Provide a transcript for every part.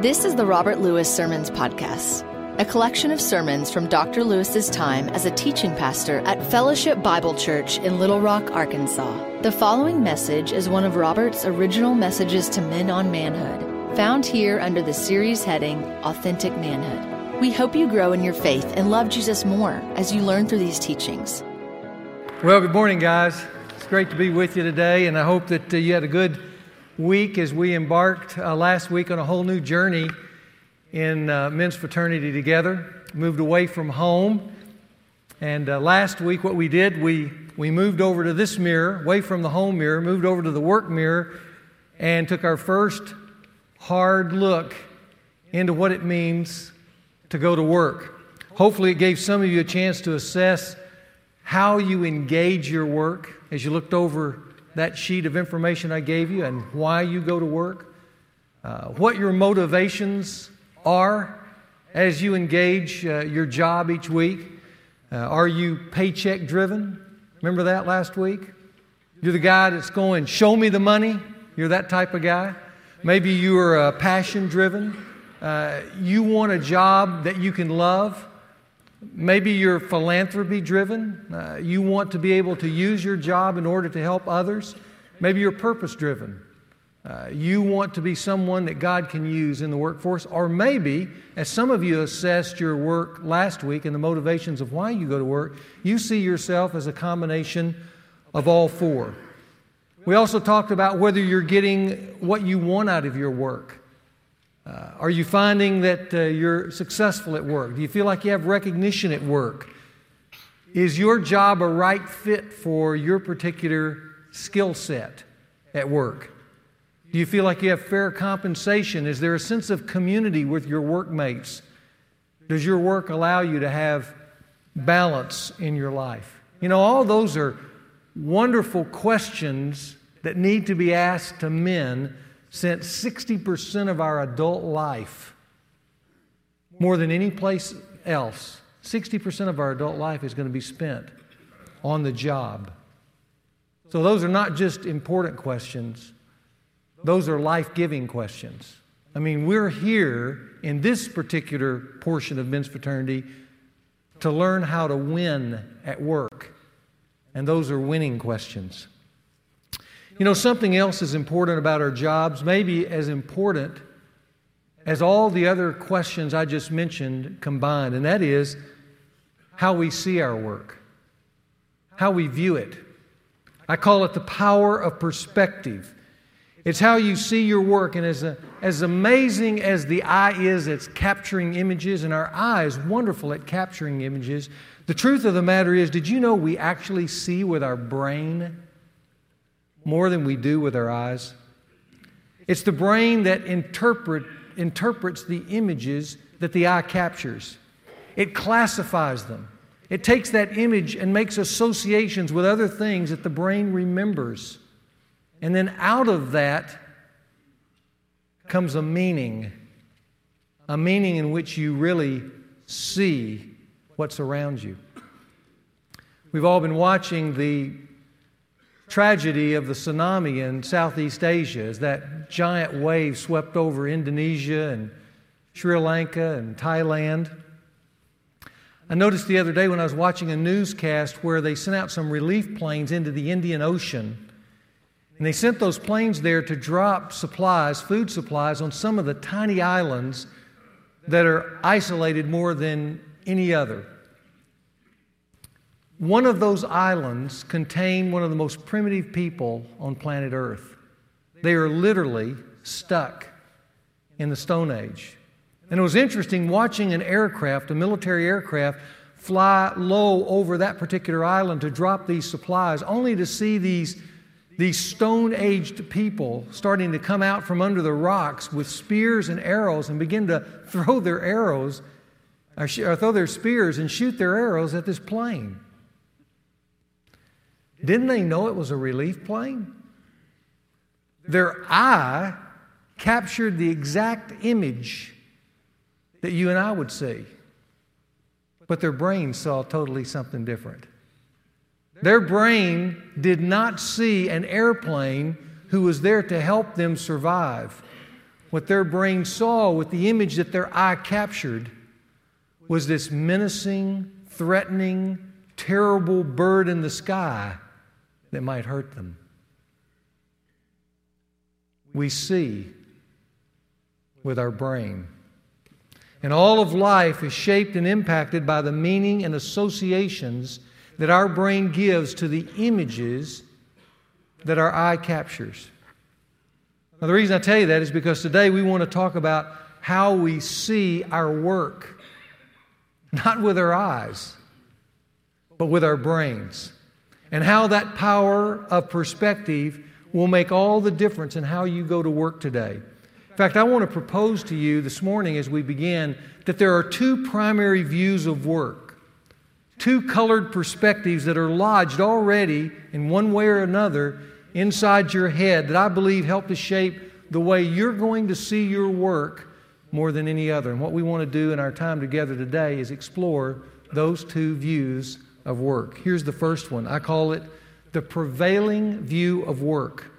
This is the Robert Lewis Sermons Podcast, a collection of sermons from Dr. Lewis's time as a teaching pastor at Fellowship Bible Church in Little Rock, Arkansas. The following message is one of Robert's original messages to men on manhood, found here under the series heading Authentic Manhood. We hope you grow in your faith and love Jesus more as you learn through these teachings. Well, good morning, guys. It's great to be with you today, and I hope that uh, you had a good week as we embarked uh, last week on a whole new journey in uh, men's fraternity together. Moved away from home. And uh, last week, what we did, we, we moved over to this mirror, away from the home mirror, moved over to the work mirror, and took our first hard look into what it means to go to work. Hopefully, it gave some of you a chance to assess how you engage your work as you looked over that sheet of information I gave you and why you go to work, uh, what your motivations are as you engage uh, your job each week. Uh, are you paycheck driven? Remember that last week? You're the guy that's going, show me the money. You're that type of guy. Maybe you are uh, passion driven. Uh, you want a job that you can love. Maybe you're philanthropy driven. Uh, you want to be able to use your job in order to help others. Maybe you're purpose driven. Uh, you want to be someone that God can use in the workforce. Or maybe, as some of you assessed your work last week and the motivations of why you go to work, you see yourself as a combination of all four. We also talked about whether you're getting what you want out of your work. Uh, are you finding that uh, you're successful at work? Do you feel like you have recognition at work? Is your job a right fit for your particular skill set at work? Do you feel like you have fair compensation? Is there a sense of community with your workmates? Does your work allow you to have balance in your life? You know, all those are wonderful questions that need to be asked to men since 60% of our adult life, more than any place else, 60% of our adult life is going to be spent on the job. So, those are not just important questions, those are life giving questions. I mean, we're here in this particular portion of men's fraternity to learn how to win at work. And those are winning questions. You know, something else is important about our jobs, maybe as important as all the other questions I just mentioned combined, and that is how we see our work, how we view it. I call it the power of perspective. It's how you see your work, and as, a, as amazing as the eye is at capturing images, and our eye is wonderful at capturing images, the truth of the matter is, did you know we actually see with our brain? More than we do with our eyes. It's the brain that interpret, interprets the images that the eye captures, it classifies them. It takes that image and makes associations with other things that the brain remembers. And then out of that comes a meaning, a meaning in which you really see what's around you. We've all been watching the tragedy of the tsunami in Southeast Asia as that giant wave swept over Indonesia and Sri Lanka and Thailand. I noticed the other day when I was watching a newscast where they sent out some relief planes into the Indian Ocean. And they sent those planes there to drop supplies, food supplies, on some of the tiny islands that are isolated more than any other. One of those islands contained one of the most primitive people on planet Earth. They are literally stuck in the Stone Age. And it was interesting watching an aircraft, a military aircraft, fly low over that particular island to drop these supplies, only to see these, these stone aged people starting to come out from under the rocks with spears and arrows and begin to throw their arrows, or, sh- or throw their spears and shoot their arrows at this plane. Didn't they know it was a relief plane? Their eye captured the exact image that you and I would see, but their brain saw totally something different. Their brain did not see an airplane who was there to help them survive. what their brain saw with the image that their eye captured was this menacing, threatening, terrible bird in the sky that might hurt them. We see with our brain. And all of life is shaped and impacted by the meaning and associations that our brain gives to the images that our eye captures. Now, the reason I tell you that is because today we want to talk about how we see our work, not with our eyes, but with our brains, and how that power of perspective will make all the difference in how you go to work today. In fact, I want to propose to you this morning as we begin that there are two primary views of work, two colored perspectives that are lodged already in one way or another inside your head that I believe help to shape the way you're going to see your work more than any other. And what we want to do in our time together today is explore those two views of work. Here's the first one I call it the prevailing view of work.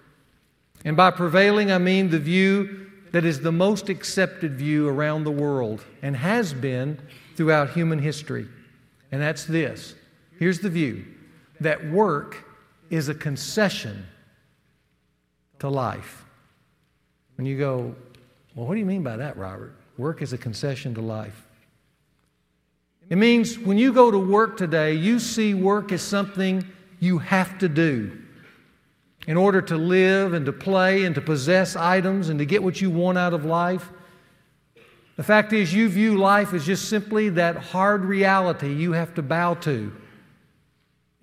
And by prevailing, I mean the view that is the most accepted view around the world and has been throughout human history. And that's this here's the view that work is a concession to life. And you go, well, what do you mean by that, Robert? Work is a concession to life. It means when you go to work today, you see work as something you have to do in order to live and to play and to possess items and to get what you want out of life. The fact is, you view life as just simply that hard reality you have to bow to.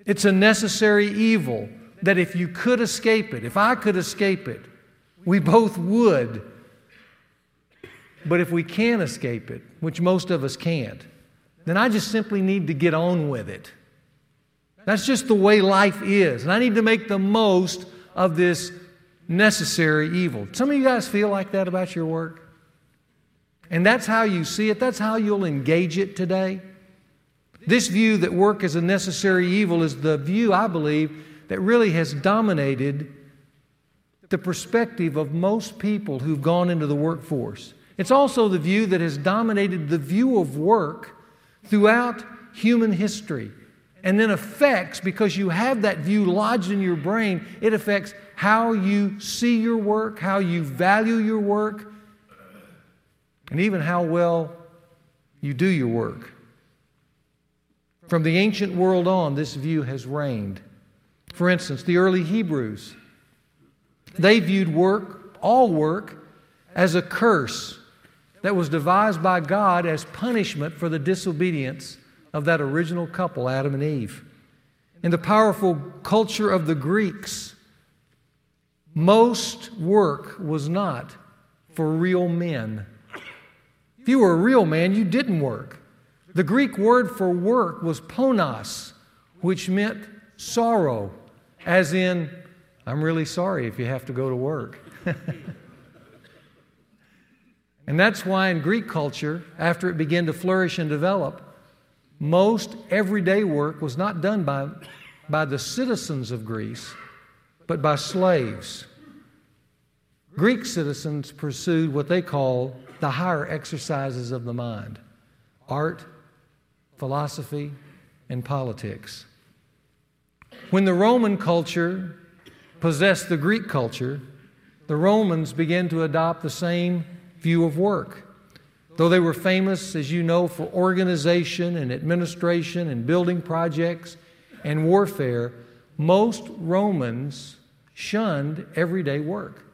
It's a necessary evil that if you could escape it, if I could escape it, we both would. But if we can't escape it, which most of us can't, then I just simply need to get on with it. That's just the way life is. And I need to make the most of this necessary evil. Some of you guys feel like that about your work? And that's how you see it, that's how you'll engage it today. This view that work is a necessary evil is the view, I believe, that really has dominated the perspective of most people who've gone into the workforce. It's also the view that has dominated the view of work throughout human history. And then affects, because you have that view lodged in your brain, it affects how you see your work, how you value your work, and even how well you do your work. From the ancient world on, this view has reigned. For instance, the early Hebrews they viewed work, all work, as a curse that was devised by God as punishment for the disobedience of that original couple, Adam and Eve. In the powerful culture of the Greeks, most work was not for real men. If you were a real man, you didn't work. The Greek word for work was ponos, which meant sorrow, as in I'm really sorry if you have to go to work. and that's why in Greek culture, after it began to flourish and develop, most everyday work was not done by, by the citizens of Greece, but by slaves. Greek citizens pursued what they call the higher exercises of the mind art, philosophy, and politics. When the Roman culture possessed the Greek culture, the Romans began to adopt the same view of work. Though they were famous, as you know, for organization and administration and building projects and warfare, most Romans shunned everyday work.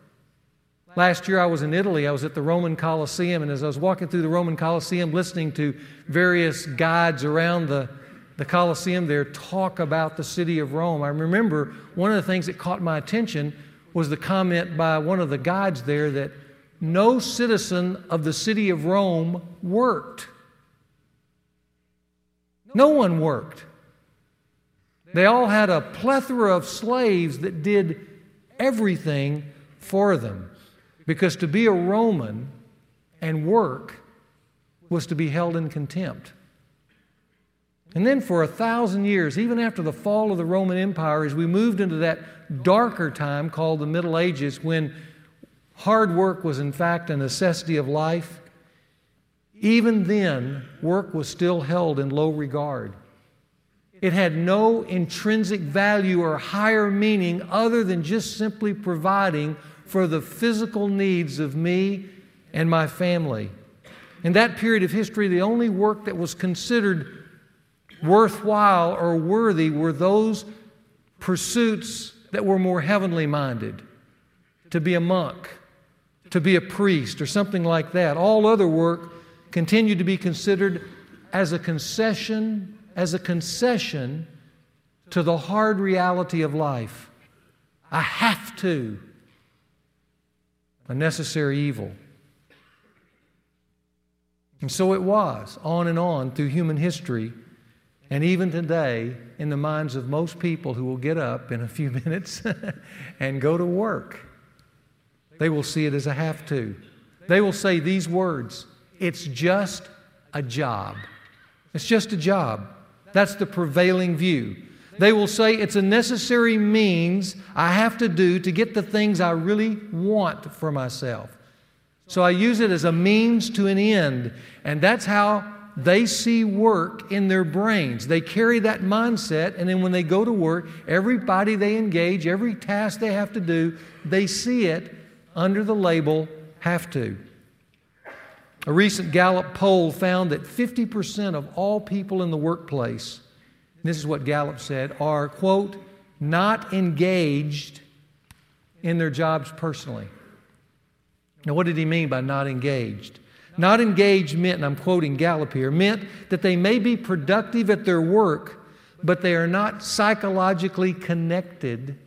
Last year I was in Italy. I was at the Roman Colosseum, and as I was walking through the Roman Colosseum, listening to various guides around the the Colosseum there talk about the city of Rome. I remember one of the things that caught my attention was the comment by one of the guides there that no citizen of the city of Rome worked. No one worked. They all had a plethora of slaves that did everything for them. Because to be a Roman and work was to be held in contempt. And then for a thousand years, even after the fall of the Roman Empire, as we moved into that darker time called the Middle Ages, when hard work was in fact a necessity of life, even then, work was still held in low regard. It had no intrinsic value or higher meaning other than just simply providing for the physical needs of me and my family. In that period of history, the only work that was considered worthwhile or worthy were those pursuits that were more heavenly minded to be a monk, to be a priest, or something like that. All other work continued to be considered as a concession, as a concession to the hard reality of life. I have to. A necessary evil. And so it was, on and on through human history, and even today, in the minds of most people who will get up in a few minutes and go to work. They will see it as a have to. They will say these words it's just a job. It's just a job. That's the prevailing view. They will say it's a necessary means I have to do to get the things I really want for myself. So I use it as a means to an end. And that's how they see work in their brains. They carry that mindset, and then when they go to work, everybody they engage, every task they have to do, they see it under the label have to. A recent Gallup poll found that 50% of all people in the workplace, this is what Gallup said, are, quote, not engaged in their jobs personally. Now, what did he mean by not engaged? Not engaged meant, and I'm quoting Gallup here, meant that they may be productive at their work, but they are not psychologically connected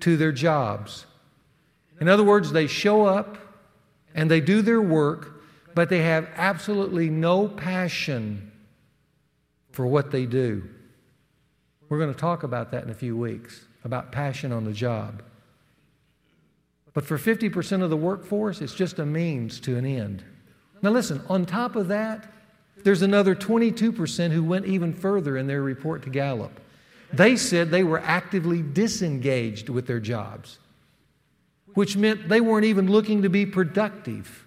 to their jobs. In other words, they show up and they do their work, but they have absolutely no passion for what they do. We're going to talk about that in a few weeks, about passion on the job. But for 50% of the workforce, it's just a means to an end. Now, listen, on top of that, there's another 22% who went even further in their report to Gallup. They said they were actively disengaged with their jobs, which meant they weren't even looking to be productive.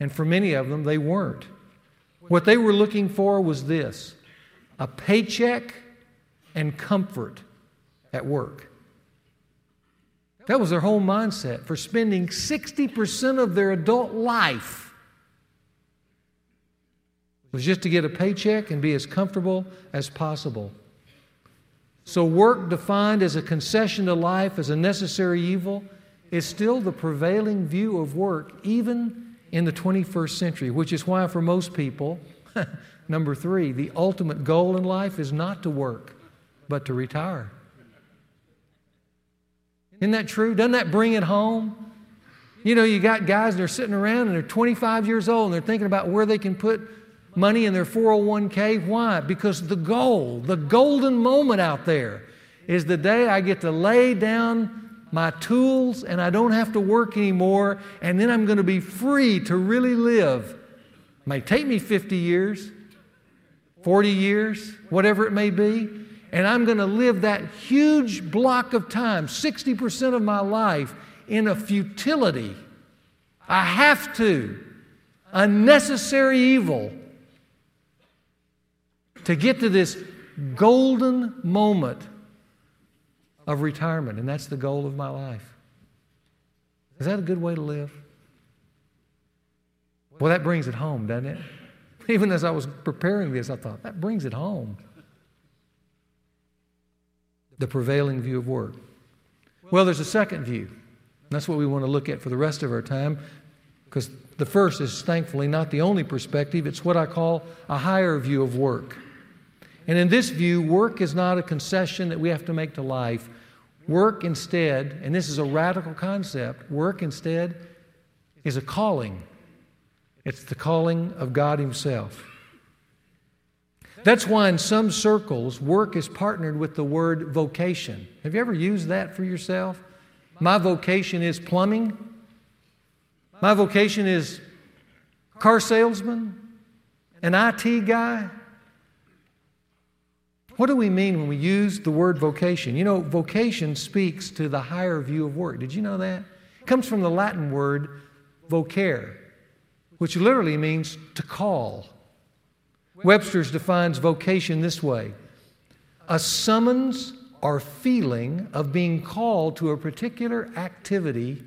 And for many of them, they weren't. What they were looking for was this a paycheck and comfort at work. That was their whole mindset for spending 60% of their adult life was just to get a paycheck and be as comfortable as possible. So, work defined as a concession to life, as a necessary evil, is still the prevailing view of work, even in the 21st century, which is why, for most people, number three, the ultimate goal in life is not to work, but to retire. Isn't that true? Doesn't that bring it home? You know, you got guys that are sitting around and they're 25 years old and they're thinking about where they can put money in their 401k. Why? Because the goal, the golden moment out there, is the day I get to lay down my tools, and I don't have to work anymore, and then I'm going to be free to really live. It may take me 50 years, 40 years, whatever it may be, and I'm going to live that huge block of time, 60% of my life, in a futility. I have to, a necessary evil, to get to this golden moment of retirement, and that's the goal of my life. Is that a good way to live? Well, that brings it home, doesn't it? Even as I was preparing this, I thought, that brings it home. The prevailing view of work. Well, there's a second view. That's what we want to look at for the rest of our time, because the first is thankfully not the only perspective. It's what I call a higher view of work. And in this view, work is not a concession that we have to make to life, Work instead, and this is a radical concept, work instead is a calling. It's the calling of God Himself. That's why in some circles, work is partnered with the word vocation. Have you ever used that for yourself? My vocation is plumbing. My vocation is car salesman, an IT guy, what do we mean when we use the word vocation? You know, vocation speaks to the higher view of work. Did you know that? It comes from the Latin word vocare, which literally means to call. Webster's defines vocation this way a summons or feeling of being called to a particular activity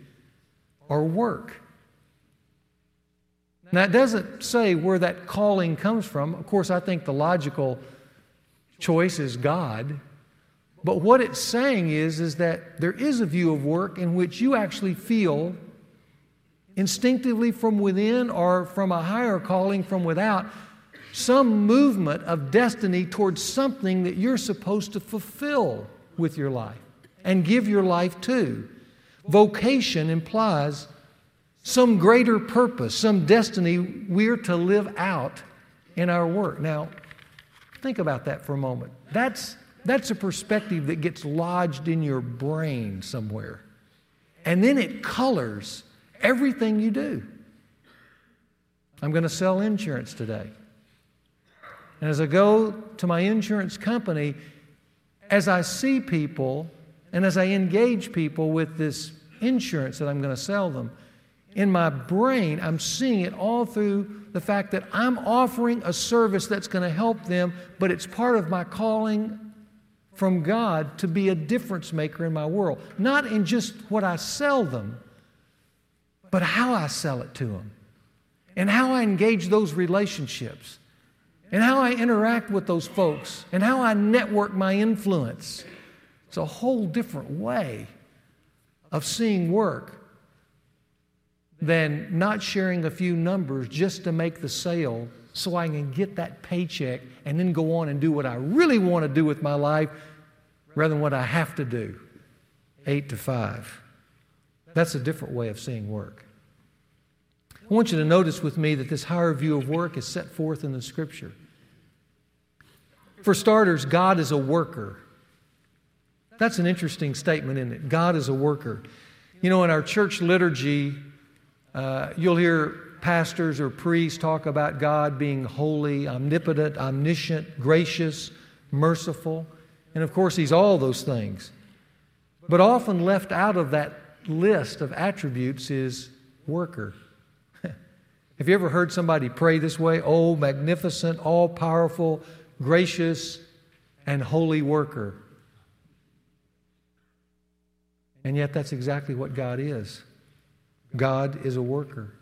or work. Now, it doesn't say where that calling comes from. Of course, I think the logical choice is God. But what it's saying is, is that there is a view of work in which you actually feel instinctively from within or from a higher calling from without some movement of destiny towards something that you're supposed to fulfill with your life and give your life to. Vocation implies some greater purpose, some destiny we're to live out in our work. Now, think about that for a moment. That's, that's a perspective that gets lodged in your brain somewhere. And then it colors everything you do. I'm going to sell insurance today. And as I go to my insurance company, as I see people and as I engage people with this insurance that I'm going to sell them, in my brain, I'm seeing it all through the fact that I'm offering a service that's going to help them, but it's part of my calling from God to be a difference maker in my world. Not in just what I sell them, but how I sell it to them and how I engage those relationships and how I interact with those folks and how I network my influence. It's a whole different way of seeing work than not sharing a few numbers just to make the sale so I can get that paycheck and then go on and do what I really want to do with my life rather than what I have to do. Eight to five. That's a different way of seeing work. I want you to notice with me that this higher view of work is set forth in the scripture. For starters, God is a worker. That's an interesting statement, isn't it? God is a worker. You know, in our church liturgy, uh, you'll hear pastors or priests talk about God being holy, omnipotent, omniscient, gracious, merciful. And of course, He's all those things. But often left out of that list of attributes is worker. Have you ever heard somebody pray this way? Oh, magnificent, all powerful, gracious, and holy worker. And yet, that's exactly what God is. God is a worker.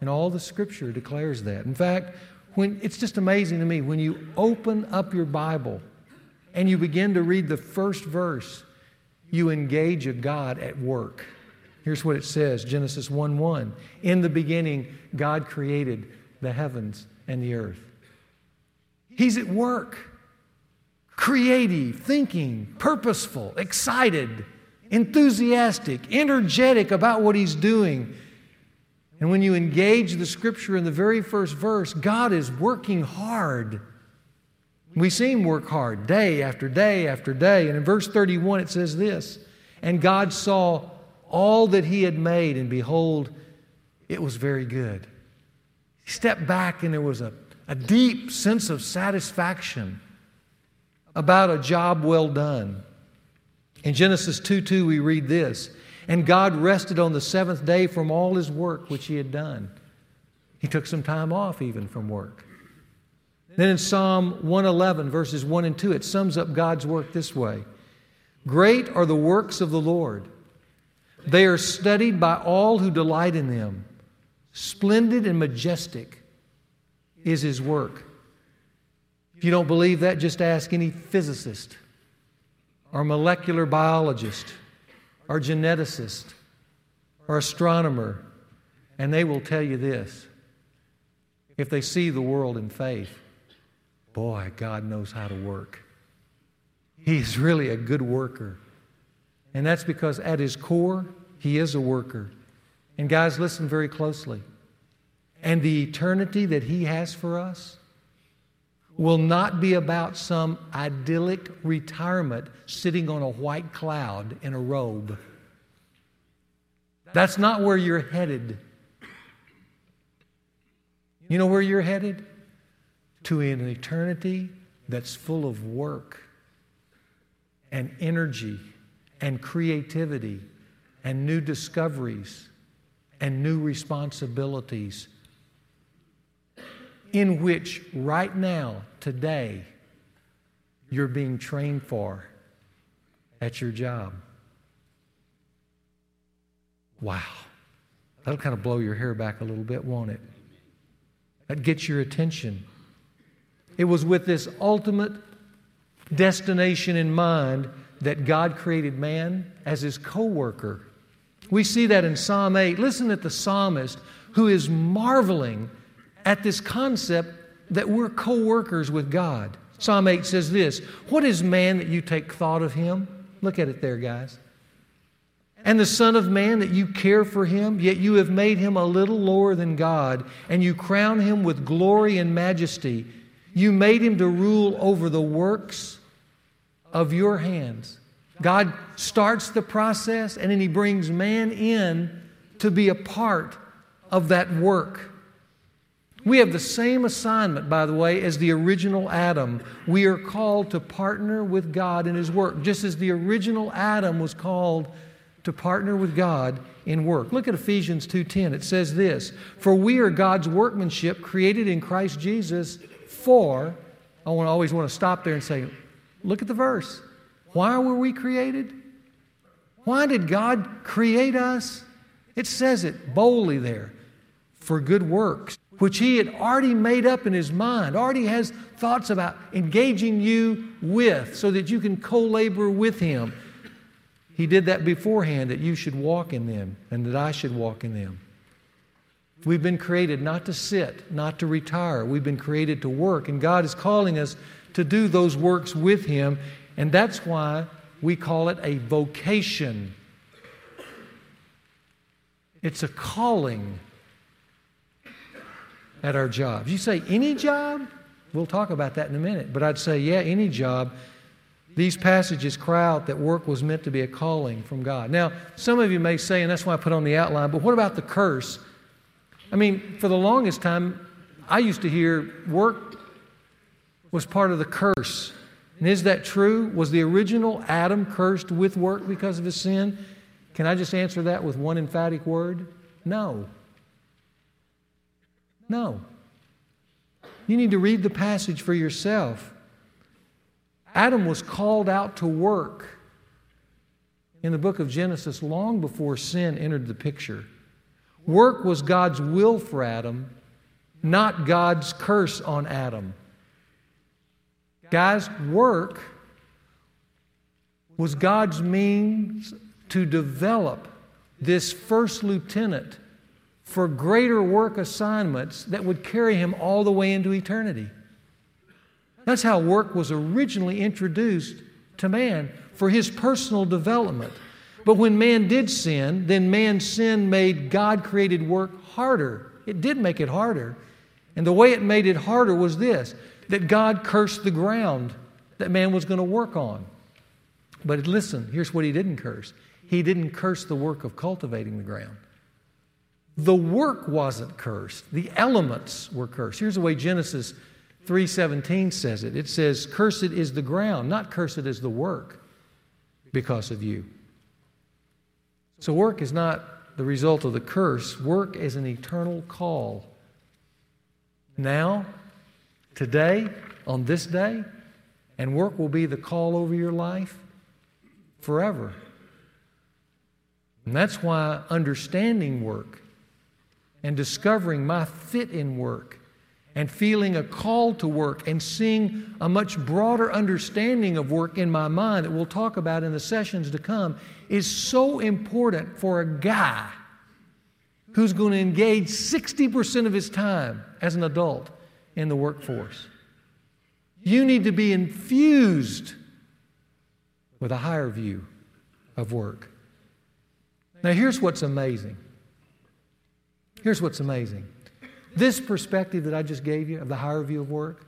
And all the scripture declares that. In fact, when, it's just amazing to me when you open up your Bible and you begin to read the first verse, you engage a God at work. Here's what it says Genesis 1 1. In the beginning, God created the heavens and the earth. He's at work, creative, thinking, purposeful, excited, enthusiastic, energetic about what He's doing. And when you engage the scripture in the very first verse, God is working hard. We see Him work hard day after day after day. And in verse 31, it says this And God saw all that he had made, and behold, it was very good. He stepped back, and there was a, a deep sense of satisfaction about a job well done. In Genesis 2 2, we read this And God rested on the seventh day from all his work which he had done. He took some time off even from work. Then in Psalm 111, verses 1 and 2, it sums up God's work this way Great are the works of the Lord they are studied by all who delight in them. Splendid and majestic is his work. If you don't believe that, just ask any physicist or molecular biologist or geneticist or astronomer, and they will tell you this. If they see the world in faith, boy, God knows how to work. He's really a good worker. And that's because at his core, he is a worker. And guys, listen very closely. And the eternity that he has for us will not be about some idyllic retirement sitting on a white cloud in a robe. That's not where you're headed. You know where you're headed? To an eternity that's full of work and energy and creativity and new discoveries and new responsibilities in which right now, today, you're being trained for at your job. Wow. That'll kind of blow your hair back a little bit, won't it? That gets your attention. It was with this ultimate destination in mind that God created man as his co worker. We see that in Psalm 8. Listen at the psalmist who is marveling at this concept that we're co workers with God. Psalm 8 says this What is man that you take thought of him? Look at it there, guys. And the Son of Man that you care for him, yet you have made him a little lower than God, and you crown him with glory and majesty. You made him to rule over the works of your hands. God starts the process and then he brings man in to be a part of that work. We have the same assignment, by the way, as the original Adam. We are called to partner with God in his work, just as the original Adam was called to partner with God in work. Look at Ephesians 2:10. It says this, "For we are God's workmanship created in Christ Jesus for I want to always want to stop there and say, look at the verse. Why were we created? Why did God create us? It says it boldly there for good works, which He had already made up in His mind, already has thoughts about engaging you with so that you can co labor with Him. He did that beforehand that you should walk in them and that I should walk in them. We've been created not to sit, not to retire. We've been created to work, and God is calling us to do those works with Him, and that's why we call it a vocation. It's a calling at our jobs. You say, any job? We'll talk about that in a minute, but I'd say, yeah, any job these passages cry out that work was meant to be a calling from God. Now, some of you may say, and that's why I put on the outline, but what about the curse? I mean, for the longest time, I used to hear work was part of the curse. And is that true? Was the original Adam cursed with work because of his sin? Can I just answer that with one emphatic word? No. No. You need to read the passage for yourself. Adam was called out to work in the book of Genesis long before sin entered the picture. Work was God's will for Adam, not God's curse on Adam. Guys, work was God's means to develop this first lieutenant for greater work assignments that would carry him all the way into eternity. That's how work was originally introduced to man for his personal development. But when man did sin, then man's sin made God created work harder. It did make it harder. And the way it made it harder was this that God cursed the ground that man was going to work on. But listen, here's what he didn't curse he didn't curse the work of cultivating the ground. The work wasn't cursed, the elements were cursed. Here's the way Genesis 3:17 says it. It says, "Cursed is the ground, not cursed is the work because of you." So work is not the result of the curse. Work is an eternal call. Now, today, on this day, and work will be the call over your life forever. And that's why understanding work and discovering my fit in work and feeling a call to work and seeing a much broader understanding of work in my mind that we'll talk about in the sessions to come is so important for a guy who's going to engage 60% of his time as an adult in the workforce. You need to be infused with a higher view of work. Now, here's what's amazing. Here's what's amazing. This perspective that I just gave you of the higher view of work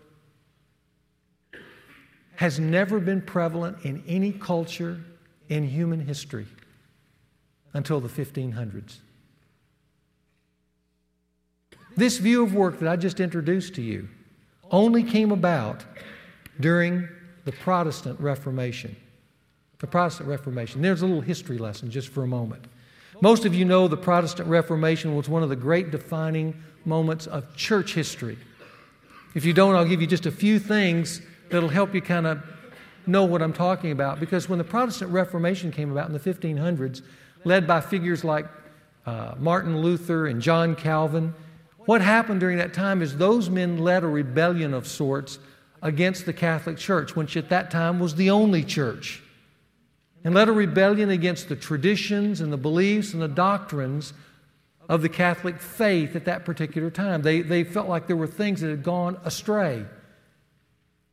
has never been prevalent in any culture in human history until the 1500s. This view of work that I just introduced to you only came about during the Protestant Reformation. The Protestant Reformation. There's a little history lesson just for a moment. Most of you know the Protestant Reformation was one of the great defining moments of church history. If you don't, I'll give you just a few things that'll help you kind of know what I'm talking about. Because when the Protestant Reformation came about in the 1500s, led by figures like uh, Martin Luther and John Calvin, what happened during that time is those men led a rebellion of sorts against the Catholic Church, which at that time was the only church and led a rebellion against the traditions and the beliefs and the doctrines of the Catholic faith at that particular time. They, they felt like there were things that had gone astray.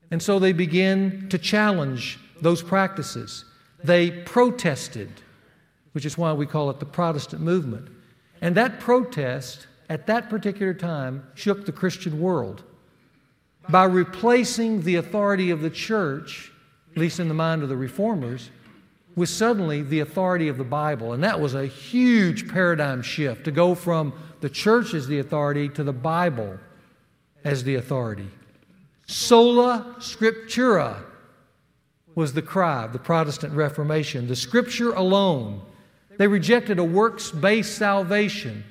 And so they began to challenge those practices. They protested, which is why we call it the Protestant movement. And that protest at that particular time shook the Christian world by replacing the authority of the church, at least in the mind of the reformers, was suddenly the authority of the Bible. And that was a huge paradigm shift to go from the church as the authority to the Bible as the authority. Sola Scriptura was the cry of the Protestant Reformation. The Scripture alone. They rejected a works based salvation.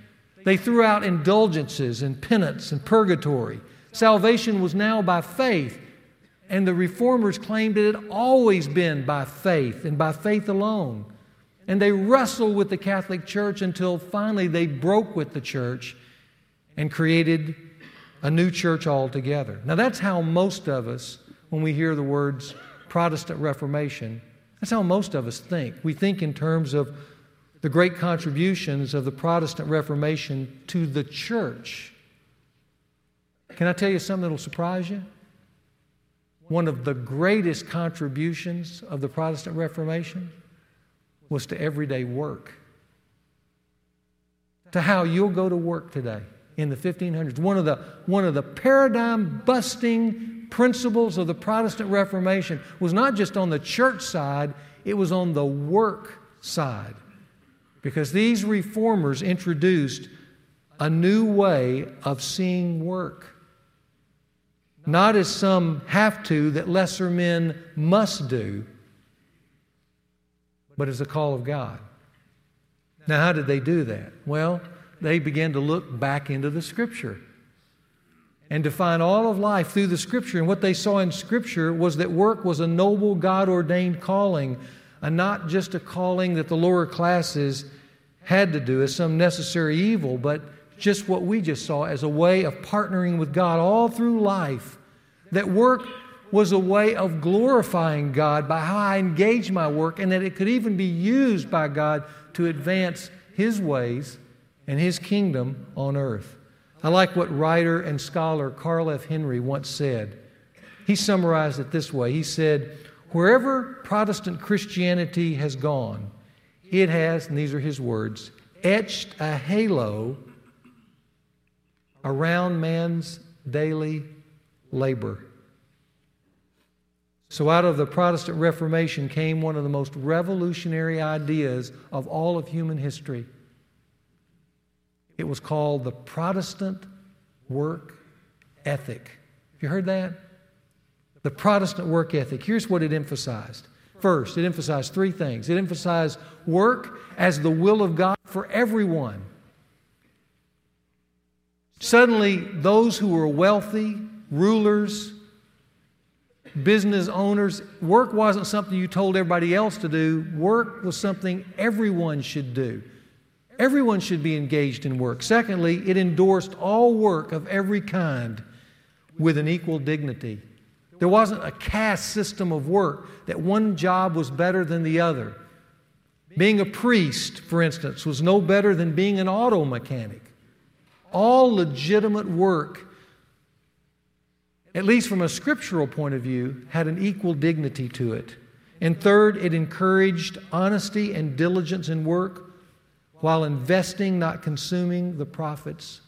They threw out indulgences and penance and purgatory. Salvation was now by faith and the reformers claimed it had always been by faith and by faith alone. And they wrestled with the Catholic Church until finally they broke with the church and created a new church altogether. Now, that's how most of us, when we hear the words Protestant Reformation, that's how most of us think. We think in terms of the great contributions of the Protestant Reformation to the church. Can I tell you something that will surprise you? One of the greatest contributions of the Protestant Reformation was to everyday work. To how you'll go to work today in the 1500s. One of the, one of the paradigm busting principles of the Protestant Reformation was not just on the church side, it was on the work side. Because these reformers introduced a new way of seeing work not as some have to that lesser men must do, but as a call of God. Now, how did they do that? Well, they began to look back into the Scripture and define all of life through the Scripture. And what they saw in Scripture was that work was a noble, God ordained calling, and not just a calling that the lower classes had to do as some necessary evil, but just what we just saw as a way of partnering with God all through life. That work was a way of glorifying God by how I engage my work, and that it could even be used by God to advance His ways and His kingdom on earth. I like what writer and scholar Carl F. Henry once said. He summarized it this way He said, Wherever Protestant Christianity has gone, it has, and these are his words, etched a halo around man's daily labor. So, out of the Protestant Reformation came one of the most revolutionary ideas of all of human history. It was called the Protestant work ethic. Have you heard that? The Protestant work ethic. Here's what it emphasized. First, it emphasized three things. It emphasized work as the will of God for everyone. Suddenly, those who were wealthy, rulers, business owners, work wasn't something you told everybody else to do. Work was something everyone should do. Everyone should be engaged in work. Secondly, it endorsed all work of every kind with an equal dignity. There wasn't a caste system of work that one job was better than the other. Being a priest, for instance, was no better than being an auto mechanic. All legitimate work at least from a scriptural point of view, had an equal dignity to it. And third, it encouraged honesty and diligence in work while investing, not consuming the profits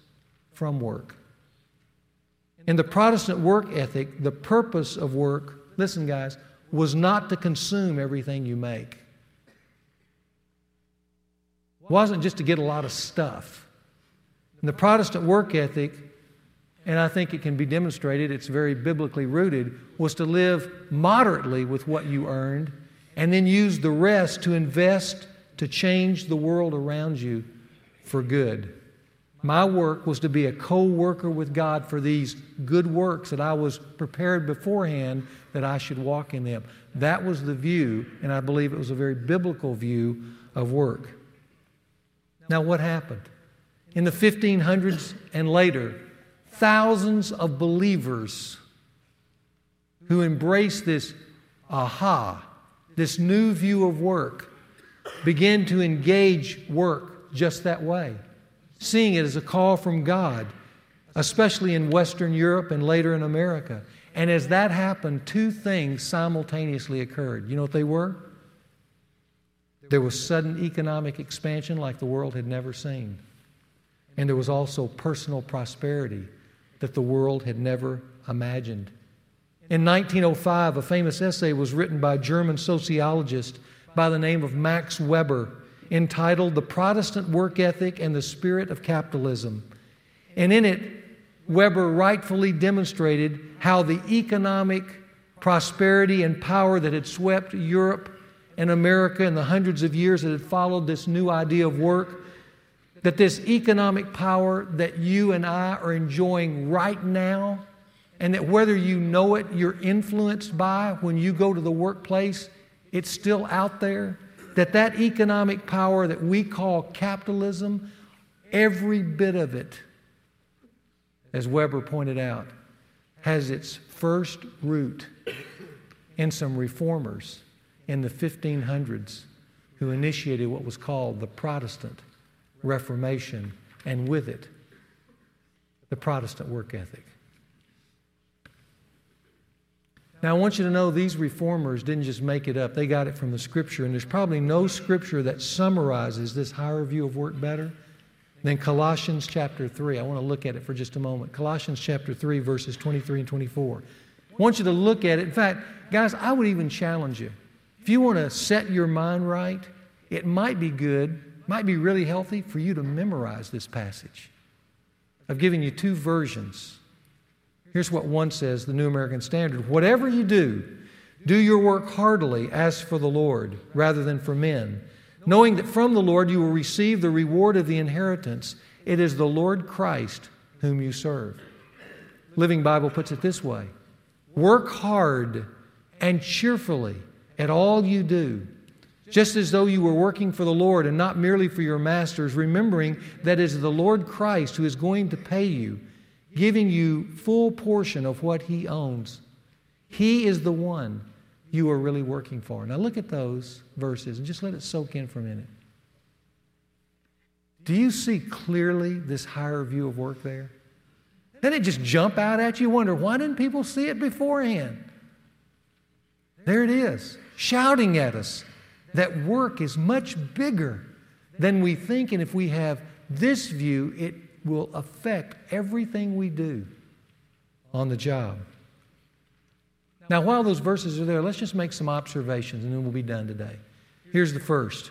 from work. In the Protestant work ethic, the purpose of work, listen, guys, was not to consume everything you make. It wasn't just to get a lot of stuff. In the Protestant work ethic, and I think it can be demonstrated, it's very biblically rooted, was to live moderately with what you earned and then use the rest to invest to change the world around you for good. My work was to be a co worker with God for these good works that I was prepared beforehand that I should walk in them. That was the view, and I believe it was a very biblical view of work. Now, what happened? In the 1500s and later, thousands of believers who embraced this aha, this new view of work, began to engage work just that way, seeing it as a call from God, especially in Western Europe and later in America. And as that happened, two things simultaneously occurred. You know what they were? There was sudden economic expansion like the world had never seen. And there was also personal prosperity that the world had never imagined. In 1905, a famous essay was written by a German sociologist by the name of Max Weber entitled The Protestant Work Ethic and the Spirit of Capitalism. And in it, Weber rightfully demonstrated how the economic prosperity and power that had swept Europe and America in the hundreds of years that had followed this new idea of work, that this economic power that you and I are enjoying right now, and that whether you know it, you're influenced by when you go to the workplace, it's still out there. That that economic power that we call capitalism, every bit of it, as Weber pointed out, has its first root in some reformers in the 1500s who initiated what was called the Protestant Reformation, and with it, the Protestant work ethic. Now, I want you to know these reformers didn't just make it up, they got it from the scripture. And there's probably no scripture that summarizes this higher view of work better than Colossians chapter 3. I want to look at it for just a moment. Colossians chapter 3, verses 23 and 24. I want you to look at it. In fact, guys, I would even challenge you. If you want to set your mind right, it might be good, might be really healthy for you to memorize this passage. I've given you two versions. Here's what one says, the New American Standard Whatever you do, do your work heartily as for the Lord rather than for men, knowing that from the Lord you will receive the reward of the inheritance. It is the Lord Christ whom you serve. Living Bible puts it this way Work hard and cheerfully at all you do, just as though you were working for the Lord and not merely for your masters, remembering that it is the Lord Christ who is going to pay you, giving you full portion of what he owns. He is the one you are really working for. Now look at those verses and just let it soak in for a minute. Do you see clearly this higher view of work there? Then it just jump out at you. Wonder why didn't people see it beforehand? There it is shouting at us that work is much bigger than we think, and if we have this view, it will affect everything we do on the job. Now, while those verses are there, let's just make some observations and then we'll be done today. Here's the first.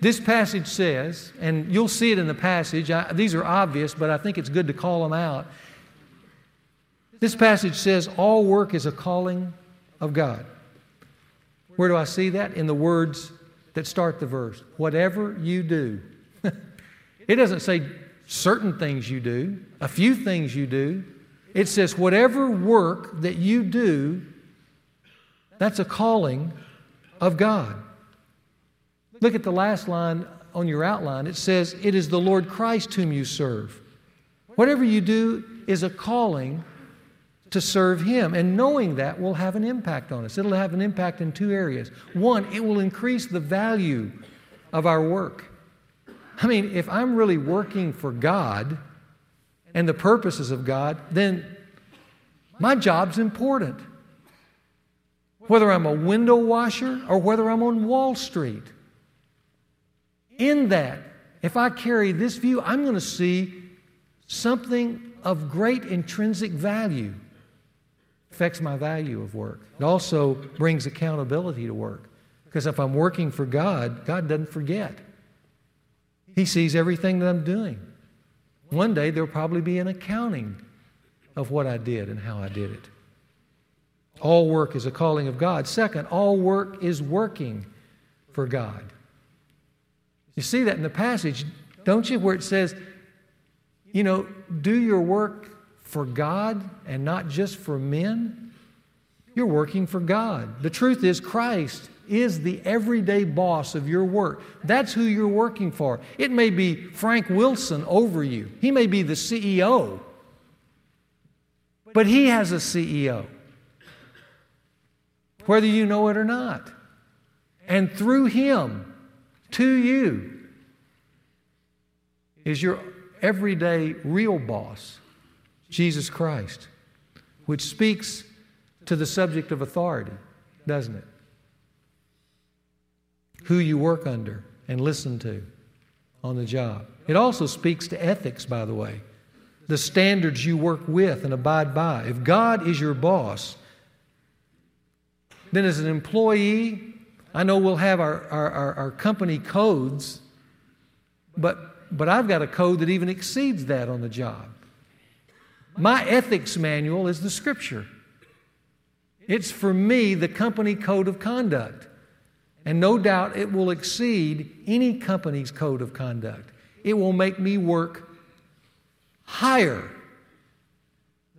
This passage says, and you'll see it in the passage, I, these are obvious, but I think it's good to call them out. This passage says, All work is a calling of God. Where do I see that? In the words that start the verse. Whatever you do. it doesn't say certain things you do, a few things you do. It says, whatever work that you do, that's a calling of God. Look at the last line on your outline. It says, It is the Lord Christ whom you serve. Whatever you do is a calling to serve Him. And knowing that will have an impact on us. It'll have an impact in two areas. One, it will increase the value of our work. I mean, if I'm really working for God and the purposes of God, then my job's important. Whether I'm a window washer or whether I'm on Wall Street. In that, if I carry this view, I'm going to see something of great intrinsic value affects my value of work. It also brings accountability to work. Because if I'm working for God, God doesn't forget. He sees everything that I'm doing. One day there'll probably be an accounting of what I did and how I did it. All work is a calling of God. Second, all work is working for God. You see that in the passage, don't you, where it says, you know, do your work for God and not just for men? You're working for God. The truth is, Christ is the everyday boss of your work. That's who you're working for. It may be Frank Wilson over you, he may be the CEO, but he has a CEO, whether you know it or not. And through him, to you, is your everyday real boss, Jesus Christ, which speaks to the subject of authority, doesn't it? who you work under and listen to on the job. It also speaks to ethics, by the way, the standards you work with and abide by. If God is your boss, then as an employee, I know we'll have our, our, our, our company codes, but, but I've got a code that even exceeds that on the job. My ethics manual is the scripture. It's for me the company code of conduct. And no doubt it will exceed any company's code of conduct. It will make me work higher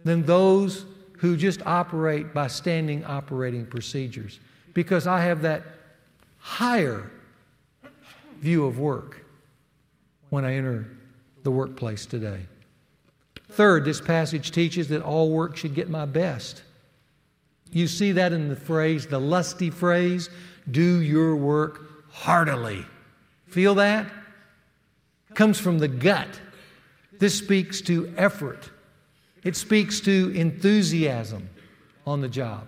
than those who just operate by standing operating procedures because I have that higher view of work when I enter the workplace today. Third, this passage teaches that all work should get my best. You see that in the phrase, the lusty phrase, do your work heartily. Feel that? Comes from the gut. This speaks to effort, it speaks to enthusiasm on the job.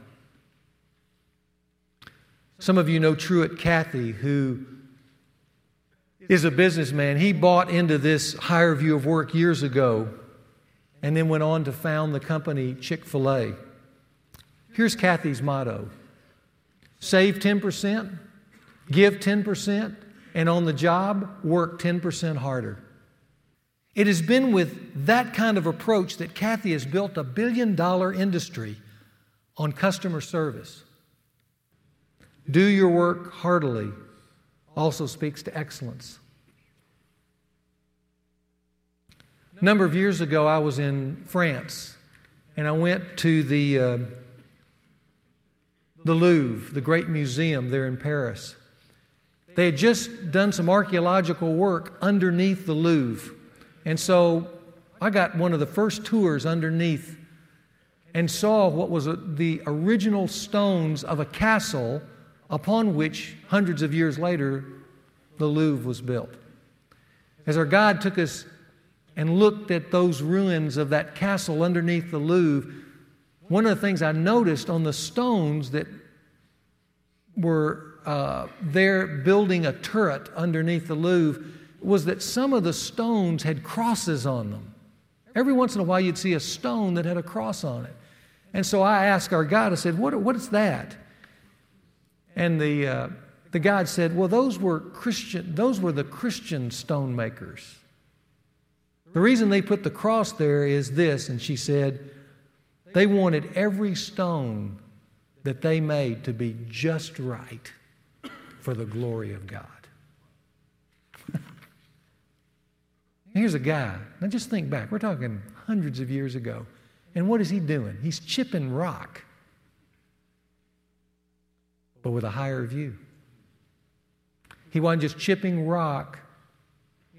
Some of you know Truett Cathy, who is a businessman. He bought into this higher view of work years ago and then went on to found the company Chick fil A. Here's Cathy's motto Save 10%, give 10%, and on the job, work 10% harder. It has been with that kind of approach that Kathy has built a billion dollar industry on customer service. Do your work heartily also speaks to excellence. A number of years ago, I was in France and I went to the uh, the Louvre, the great museum there in Paris. They had just done some archaeological work underneath the Louvre. And so I got one of the first tours underneath and saw what was a, the original stones of a castle upon which, hundreds of years later, the Louvre was built. As our guide took us and looked at those ruins of that castle underneath the Louvre, one of the things I noticed on the stones that were uh, there building a turret underneath the Louvre was that some of the stones had crosses on them. Every once in a while, you'd see a stone that had a cross on it. And so I asked our guide, I said, What, what is that? And the, uh, the guide said, Well, those were Christian, those were the Christian stone makers. The reason they put the cross there is this, and she said, they wanted every stone that they made to be just right for the glory of God. Here's a guy. Now just think back. We're talking hundreds of years ago. And what is he doing? He's chipping rock, but with a higher view. He wasn't just chipping rock,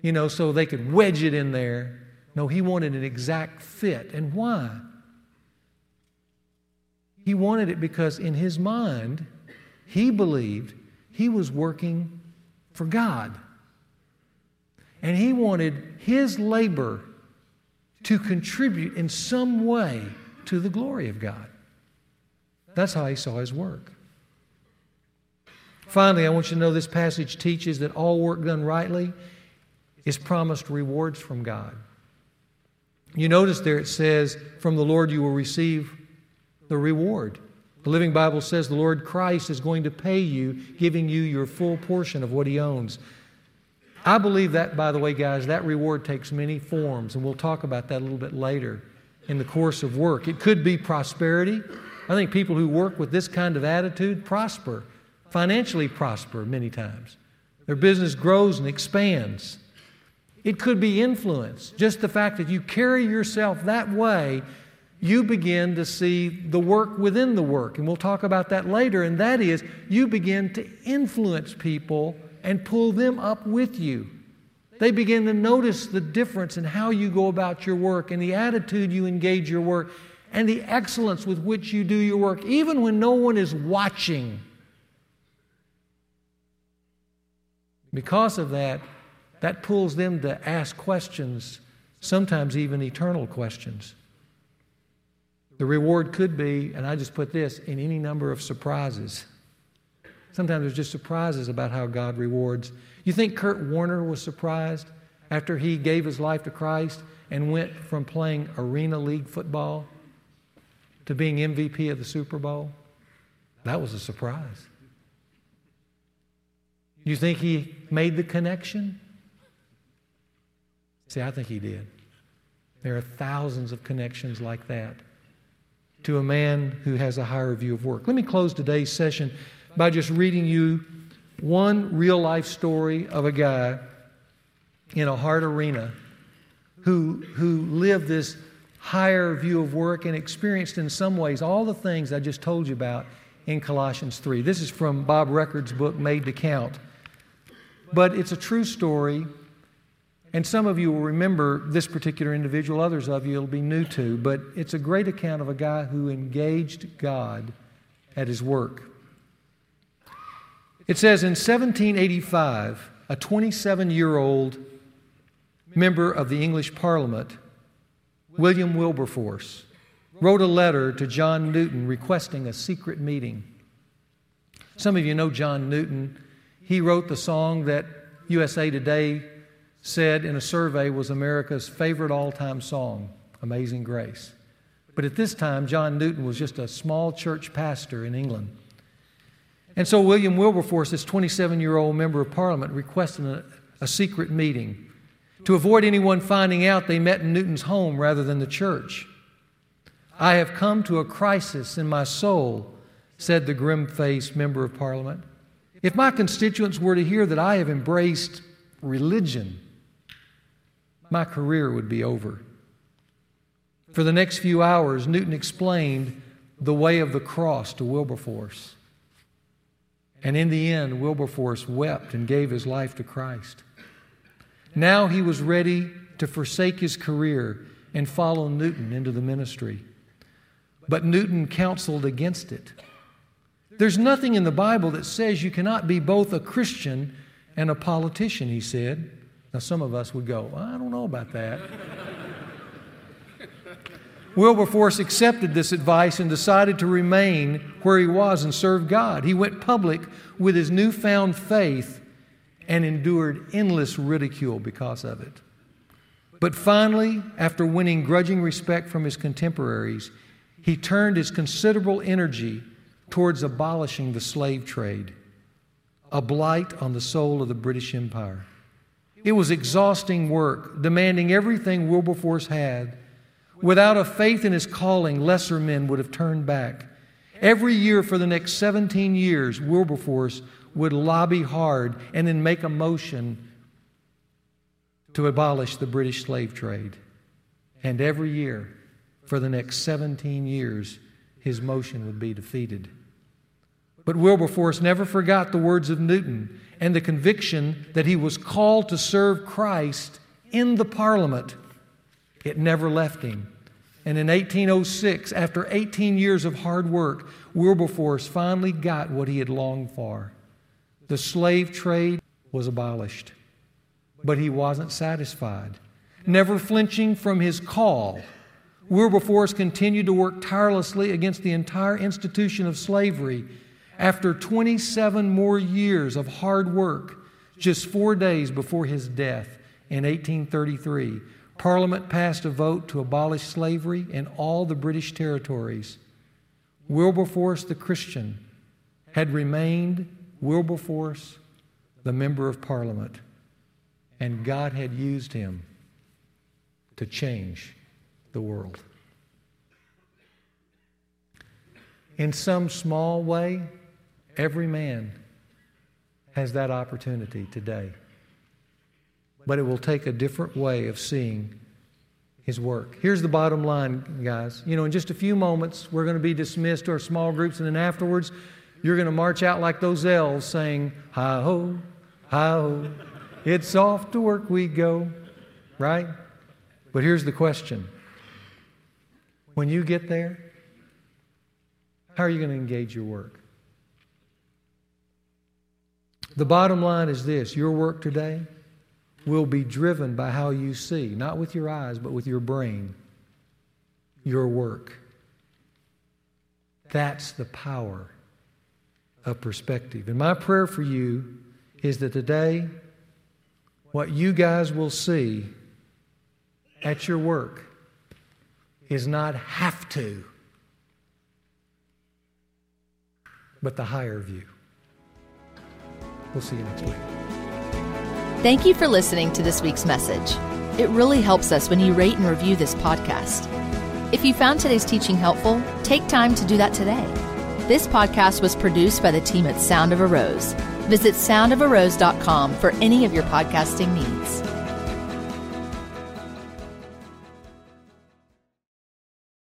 you know, so they could wedge it in there. No, he wanted an exact fit. And why? He wanted it because in his mind, he believed he was working for God. And he wanted his labor to contribute in some way to the glory of God. That's how he saw his work. Finally, I want you to know this passage teaches that all work done rightly is promised rewards from God. You notice there it says, From the Lord you will receive the reward. The Living Bible says the Lord Christ is going to pay you, giving you your full portion of what He owns. I believe that, by the way, guys, that reward takes many forms, and we'll talk about that a little bit later in the course of work. It could be prosperity. I think people who work with this kind of attitude prosper, financially prosper many times. Their business grows and expands. It could be influence. Just the fact that you carry yourself that way, you begin to see the work within the work. And we'll talk about that later. And that is, you begin to influence people and pull them up with you. They begin to notice the difference in how you go about your work and the attitude you engage your work and the excellence with which you do your work, even when no one is watching. Because of that, that pulls them to ask questions, sometimes even eternal questions. The reward could be, and I just put this, in any number of surprises. Sometimes there's just surprises about how God rewards. You think Kurt Warner was surprised after he gave his life to Christ and went from playing Arena League football to being MVP of the Super Bowl? That was a surprise. You think he made the connection? See, I think he did. There are thousands of connections like that to a man who has a higher view of work. Let me close today's session by just reading you one real life story of a guy in a hard arena who, who lived this higher view of work and experienced in some ways all the things I just told you about in Colossians 3. This is from Bob Reccord's book, Made to Count. But it's a true story, and some of you will remember this particular individual, others of you will be new to, but it's a great account of a guy who engaged God at his work. It says in 1785, a 27 year old member of the English Parliament, William Wilberforce, wrote a letter to John Newton requesting a secret meeting. Some of you know John Newton. He wrote the song that USA Today said in a survey was America's favorite all time song, Amazing Grace. But at this time, John Newton was just a small church pastor in England. And so William Wilberforce, this 27 year old member of parliament, requested a, a, secret meeting. To avoid anyone finding out, they met in Newton's home rather than the church. I have come to a crisis in my soul, said the grim faced member of parliament. If my constituents were to hear that I have embraced religion, my career would be over. For the next few hours, Newton explained the way of the cross to Wilberforce. And in the end, Wilberforce wept and gave his life to Christ. Now he was ready to forsake his career and follow Newton into the ministry. But Newton counseled against it. There's nothing in the Bible that says you cannot be both a Christian and a politician, he said. Now, some of us would go, I don't know about that. Wilberforce accepted this advice and decided to remain where he was and serve God. He went public with his newfound faith and endured endless ridicule because of it. But finally, after winning grudging respect from his contemporaries, he turned his considerable energy towards abolishing the slave trade, a blight on the soul of the British Empire. It was exhausting work, demanding everything Wilberforce had Without a faith in his calling, lesser men would have turned back. Every year for the next 17 years, Wilberforce would lobby hard and then make a motion to abolish the British slave trade. And every year for the next 17 years, his motion would be defeated. But Wilberforce never forgot the words of Newton and the conviction that he was called to serve Christ in the Parliament. It never left him. And in 1806, after 18 years of hard work, Wilberforce finally got what he had longed for. The slave trade was abolished. But he wasn't satisfied. Never flinching from his call, Wilberforce continued to work tirelessly against the entire institution of slavery. After 27 more years of hard work, just four days before his death in 1833, Parliament passed a vote to abolish slavery in all the British territories. Wilberforce, the Christian, had remained Wilberforce, the member of Parliament, and God had used him to change the world. In some small way, every man has that opportunity today. But it will take a different way of seeing his work. Here's the bottom line, guys. You know, in just a few moments, we're going to be dismissed to our small groups, and then afterwards, you're going to march out like those elves saying, Hi ho, hi ho, it's off to work we go, right? But here's the question when you get there, how are you going to engage your work? The bottom line is this your work today will be driven by how you see, not with your eyes, but with your brain, your work. That's the power of perspective. And my prayer for you is that today, what you guys will see at your work is not have to, but the higher view. We'll see you next week. Thank you for listening to this week's message. It really helps us when you rate and review this podcast. If you found today's teaching helpful, take time to do that today. This podcast was produced by the team at Sound of a Rose. Visit soundofarose.com for any of your podcasting needs.